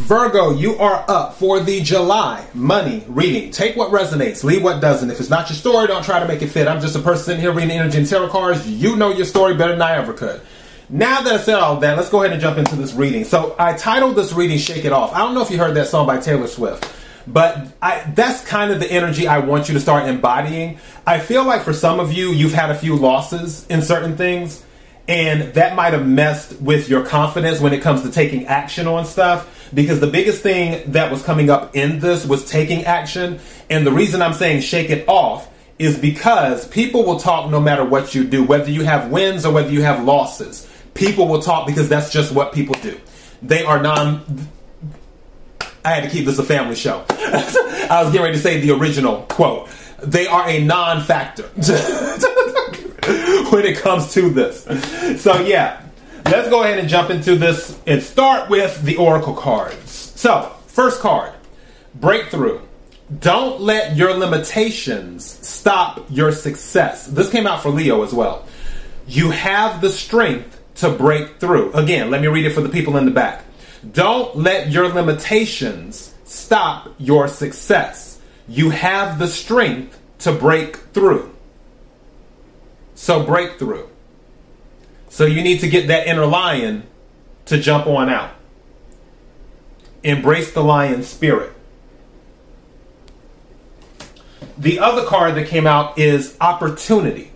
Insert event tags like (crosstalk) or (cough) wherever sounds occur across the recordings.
Virgo, you are up for the July money reading. Take what resonates, leave what doesn't. If it's not your story, don't try to make it fit. I'm just a person here reading energy and tarot cards. You know your story better than I ever could. Now that I said all that, let's go ahead and jump into this reading. So I titled this reading "Shake It Off." I don't know if you heard that song by Taylor Swift, but I, that's kind of the energy I want you to start embodying. I feel like for some of you, you've had a few losses in certain things, and that might have messed with your confidence when it comes to taking action on stuff because the biggest thing that was coming up in this was taking action. And the reason I'm saying shake it off is because people will talk no matter what you do, whether you have wins or whether you have losses. People will talk because that's just what people do. They are non. I had to keep this a family show. (laughs) I was getting ready to say the original quote. They are a non factor (laughs) when it comes to this. So, yeah, let's go ahead and jump into this and start with the oracle cards. So, first card, breakthrough. Don't let your limitations stop your success. This came out for Leo as well. You have the strength to break through. Again, let me read it for the people in the back. Don't let your limitations stop your success. You have the strength to break through. So, breakthrough. So you need to get that inner lion to jump on out. Embrace the lion spirit. The other card that came out is opportunity.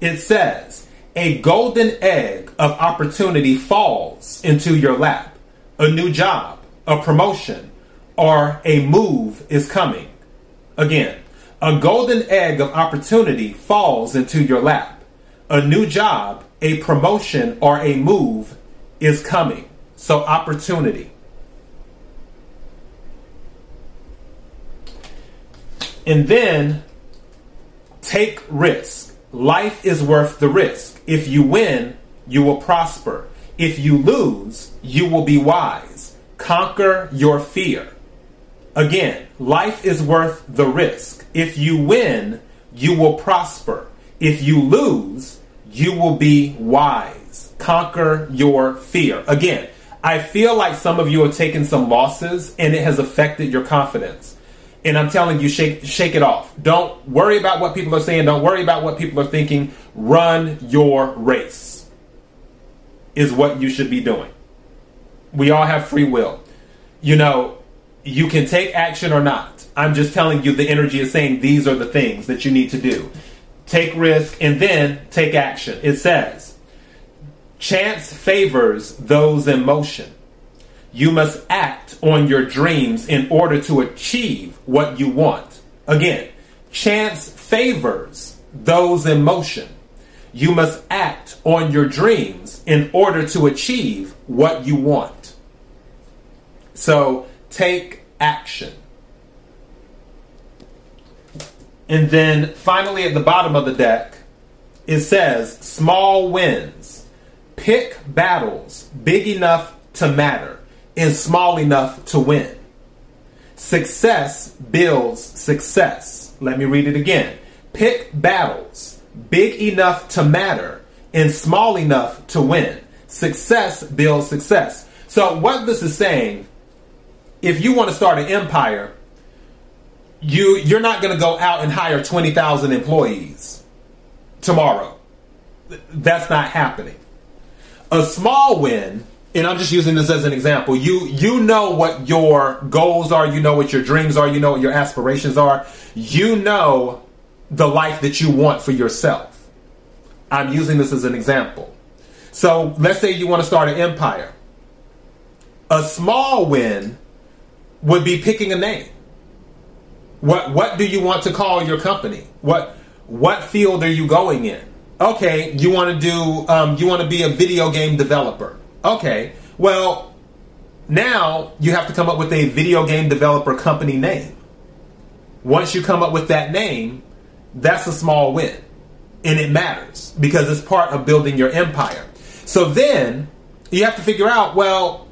It says, a golden egg of opportunity falls into your lap. A new job, a promotion, or a move is coming. Again, a golden egg of opportunity falls into your lap. A new job, a promotion or a move is coming. So, opportunity. And then take risk. Life is worth the risk. If you win, you will prosper. If you lose, you will be wise. Conquer your fear. Again, life is worth the risk. If you win, you will prosper. If you lose, you will be wise. Conquer your fear. Again, I feel like some of you have taken some losses and it has affected your confidence. And I'm telling you, shake shake it off. Don't worry about what people are saying. Don't worry about what people are thinking. Run your race. Is what you should be doing. We all have free will. You know, you can take action or not. I'm just telling you the energy is saying these are the things that you need to do take risk, and then take action. It says, Chance favors those in motion. You must act on your dreams in order to achieve what you want. Again, chance favors those in motion. You must act on your dreams in order to achieve what you want. So take action. And then finally at the bottom of the deck, it says small wins. Pick battles big enough to matter and small enough to win. Success builds success. Let me read it again. Pick battles big enough to matter and small enough to win. Success builds success. So, what this is saying, if you want to start an empire, you you're not going to go out and hire 20,000 employees tomorrow. That's not happening. A small win, and I'm just using this as an example. You you know what your goals are, you know what your dreams are, you know what your aspirations are. You know the life that you want for yourself. I'm using this as an example. So, let's say you want to start an empire. A small win would be picking a name what what do you want to call your company? What what field are you going in? Okay, you want to do um, you want to be a video game developer. Okay, well now you have to come up with a video game developer company name. Once you come up with that name, that's a small win. And it matters because it's part of building your empire. So then you have to figure out, well,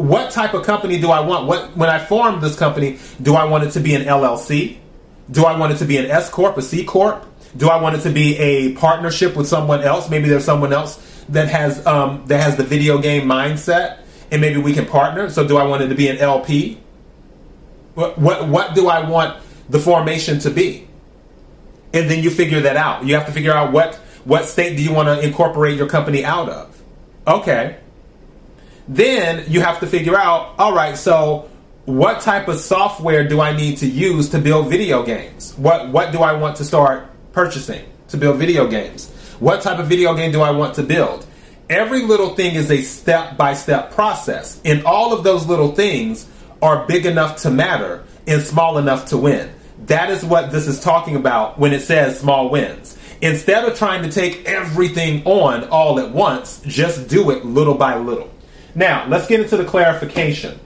what type of company do I want? What when I form this company, do I want it to be an LLC? Do I want it to be an S corp, a C corp? Do I want it to be a partnership with someone else? Maybe there's someone else that has um, that has the video game mindset, and maybe we can partner. So, do I want it to be an LP? What what what do I want the formation to be? And then you figure that out. You have to figure out what what state do you want to incorporate your company out of. Okay. Then you have to figure out, all right, so what type of software do I need to use to build video games? What what do I want to start purchasing to build video games? What type of video game do I want to build? Every little thing is a step by step process, and all of those little things are big enough to matter and small enough to win. That is what this is talking about when it says small wins. Instead of trying to take everything on all at once, just do it little by little. Now, let's get into the clarification.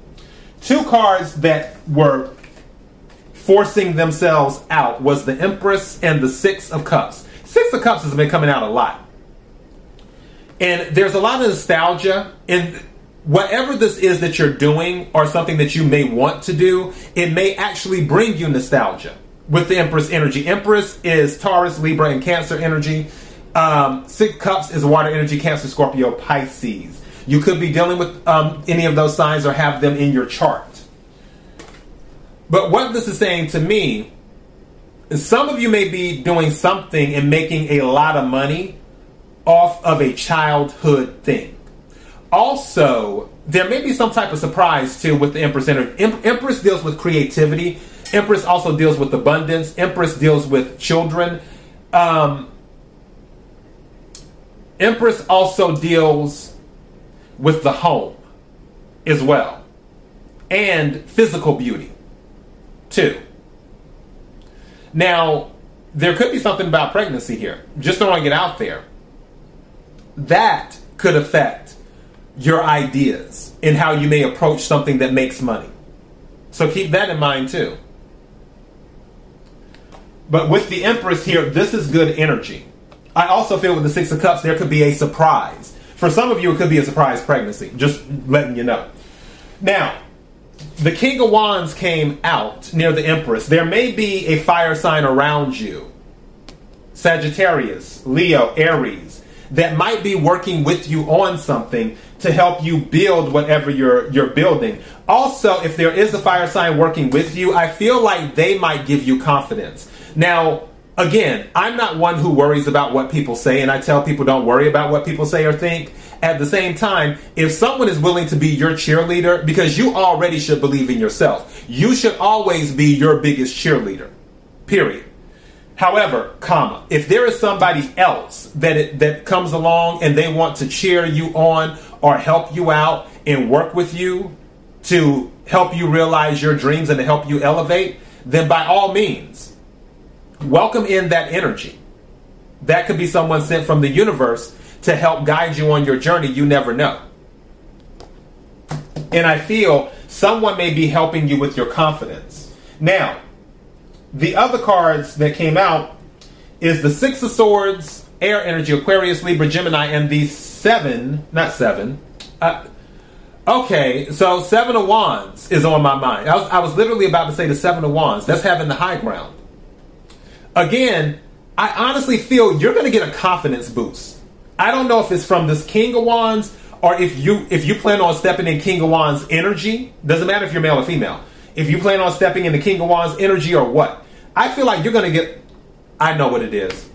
Two cards that were forcing themselves out was the Empress and the Six of Cups. Six of Cups has been coming out a lot. And there's a lot of nostalgia in whatever this is that you're doing or something that you may want to do, it may actually bring you nostalgia with the Empress energy. Empress is Taurus, Libra, and Cancer energy. Um, Six Cups is water energy, Cancer, Scorpio, Pisces. You could be dealing with um, any of those signs or have them in your chart. But what this is saying to me is some of you may be doing something and making a lot of money off of a childhood thing. Also, there may be some type of surprise too with the Empress energy. Empress deals with creativity. Empress also deals with abundance. Empress deals with children. Um, Empress also deals with the home as well and physical beauty too. Now, there could be something about pregnancy here. Just want to get out there. That could affect your ideas and how you may approach something that makes money. So keep that in mind too. But with the Empress here, this is good energy. I also feel with the Six of Cups, there could be a surprise. For some of you, it could be a surprise pregnancy. Just letting you know. Now, the King of Wands came out near the Empress. There may be a fire sign around you Sagittarius, Leo, Aries that might be working with you on something to help you build whatever you're you're building. Also, if there is a fire sign working with you, I feel like they might give you confidence. Now, again, I'm not one who worries about what people say and I tell people don't worry about what people say or think. At the same time, if someone is willing to be your cheerleader because you already should believe in yourself. You should always be your biggest cheerleader. Period. However, comma, if there is somebody else that it, that comes along and they want to cheer you on or help you out and work with you to help you realize your dreams and to help you elevate, then by all means, welcome in that energy. That could be someone sent from the universe to help guide you on your journey. You never know. And I feel someone may be helping you with your confidence. Now, the other cards that came out is the Six of Swords, Air Energy, Aquarius, Libra, Gemini, and the seven, not seven. Uh, okay, so Seven of Wands is on my mind. I was, I was literally about to say the Seven of Wands. That's having the high ground. Again, I honestly feel you're going to get a confidence boost. I don't know if it's from this King of Wands or if you if you plan on stepping in King of Wands energy. Doesn't matter if you're male or female. If you plan on stepping in the King of Wands energy or what. I feel like you're going to get. I know what it is.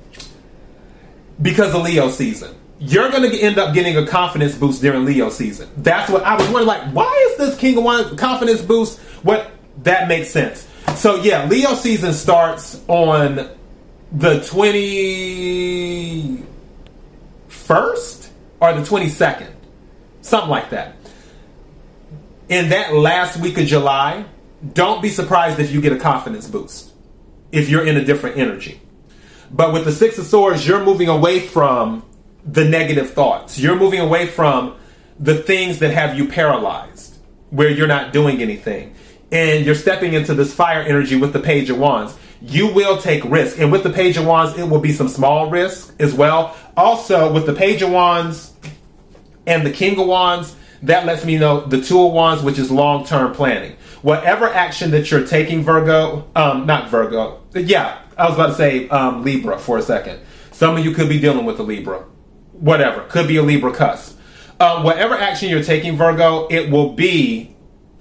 Because of Leo season. You're going to end up getting a confidence boost during Leo season. That's what I was wondering. Like, why is this King of Wands confidence boost? What that makes sense. So yeah, Leo season starts on the twenty first or the twenty second, something like that. In that last week of July, don't be surprised if you get a confidence boost if you're in a different energy. But with the Six of Swords, you're moving away from the negative thoughts. You're moving away from the things that have you paralyzed, where you're not doing anything. And you're stepping into this fire energy with the Page of Wands. You will take risk. And with the Page of Wands, it will be some small risk as well. Also, with the Page of Wands and the King of Wands, that lets me know the Two of Wands, which is long term planning whatever action that you're taking, Virgo, um, not Virgo, yeah, I was about to say um, Libra for a second. Some of you could be dealing with a Libra, whatever, could be a Libra cusp. uh, whatever action you're taking, Virgo, it will be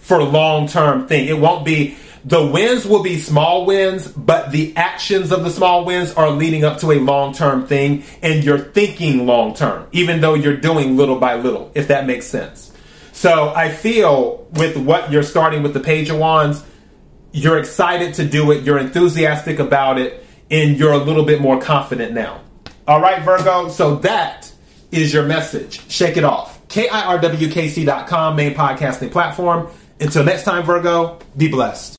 for long term thing. It won't be the wins will be small wins, but the actions of the small wins are leading up to a long term thing, and you're thinking long term, even though you're doing little by little, if that makes sense. So I feel with what you're starting with the Page of Wands, you're excited to do it, you're enthusiastic about it, and you're a little bit more confident now. All right, Virgo, so that is your message. Shake it off. KIRWKC.com, main podcasting platform. Until next time, Virgo, be blessed.